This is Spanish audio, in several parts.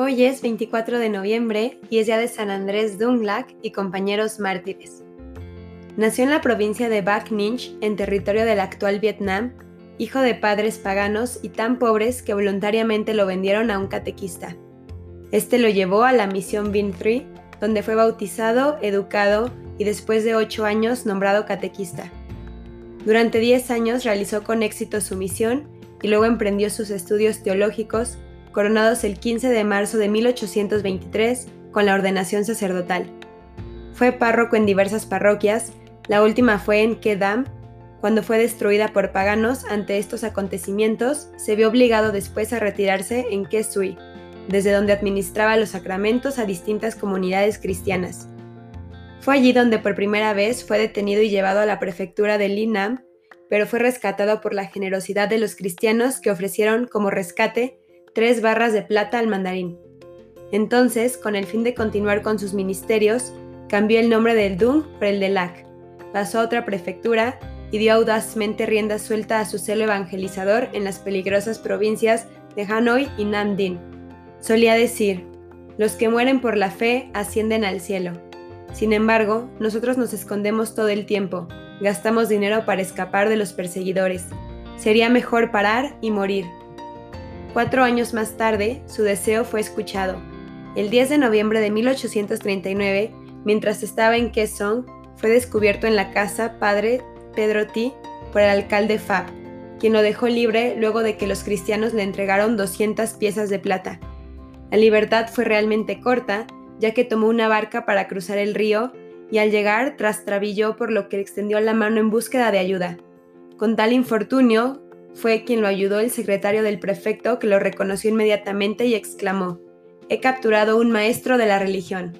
Hoy es 24 de noviembre y es día de San Andrés Dunglac y compañeros mártires. Nació en la provincia de Bac Ninh, en territorio del actual Vietnam, hijo de padres paganos y tan pobres que voluntariamente lo vendieron a un catequista. Este lo llevó a la misión Vin Tri, donde fue bautizado, educado y después de ocho años nombrado catequista. Durante diez años realizó con éxito su misión y luego emprendió sus estudios teológicos coronados el 15 de marzo de 1823 con la ordenación sacerdotal. Fue párroco en diversas parroquias, la última fue en Kedam. Cuando fue destruida por paganos ante estos acontecimientos, se vio obligado después a retirarse en Kesui, desde donde administraba los sacramentos a distintas comunidades cristianas. Fue allí donde por primera vez fue detenido y llevado a la prefectura de Linam, pero fue rescatado por la generosidad de los cristianos que ofrecieron como rescate tres barras de plata al mandarín. Entonces, con el fin de continuar con sus ministerios, cambió el nombre del Dung por el de Lac, pasó a otra prefectura y dio audazmente rienda suelta a su celo evangelizador en las peligrosas provincias de Hanoi y Nam Dinh. Solía decir, los que mueren por la fe ascienden al cielo. Sin embargo, nosotros nos escondemos todo el tiempo, gastamos dinero para escapar de los perseguidores. Sería mejor parar y morir, Cuatro años más tarde, su deseo fue escuchado. El 10 de noviembre de 1839, mientras estaba en Kaesong, fue descubierto en la casa Padre Pedro T por el alcalde Fab, quien lo dejó libre luego de que los cristianos le entregaron 200 piezas de plata. La libertad fue realmente corta, ya que tomó una barca para cruzar el río y al llegar trastrabilló por lo que extendió la mano en búsqueda de ayuda. Con tal infortunio, fue quien lo ayudó el secretario del prefecto que lo reconoció inmediatamente y exclamó, He capturado un maestro de la religión.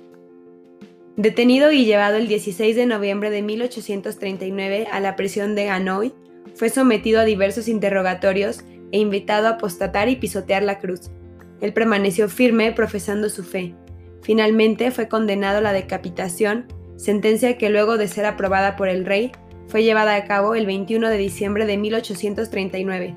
Detenido y llevado el 16 de noviembre de 1839 a la prisión de Hanoi, fue sometido a diversos interrogatorios e invitado a apostatar y pisotear la cruz. Él permaneció firme profesando su fe. Finalmente fue condenado a la decapitación, sentencia que luego de ser aprobada por el rey fue llevada a cabo el 21 de diciembre de 1839.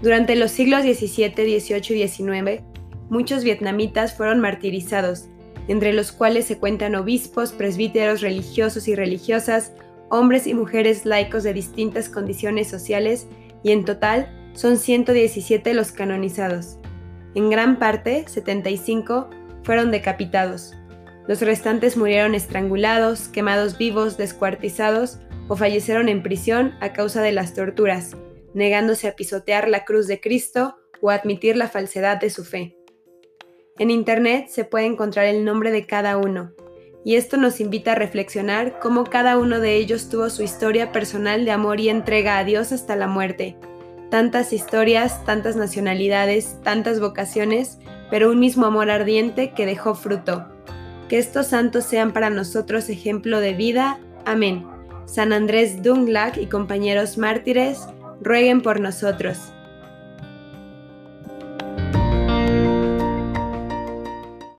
Durante los siglos XVII, XVIII y XIX, muchos vietnamitas fueron martirizados, entre los cuales se cuentan obispos, presbíteros religiosos y religiosas, hombres y mujeres laicos de distintas condiciones sociales, y en total son 117 los canonizados. En gran parte, 75 fueron decapitados. Los restantes murieron estrangulados, quemados vivos, descuartizados o fallecieron en prisión a causa de las torturas, negándose a pisotear la cruz de Cristo o a admitir la falsedad de su fe. En Internet se puede encontrar el nombre de cada uno, y esto nos invita a reflexionar cómo cada uno de ellos tuvo su historia personal de amor y entrega a Dios hasta la muerte. Tantas historias, tantas nacionalidades, tantas vocaciones, pero un mismo amor ardiente que dejó fruto. Que estos santos sean para nosotros ejemplo de vida. Amén. San Andrés Dunglac y compañeros mártires, rueguen por nosotros.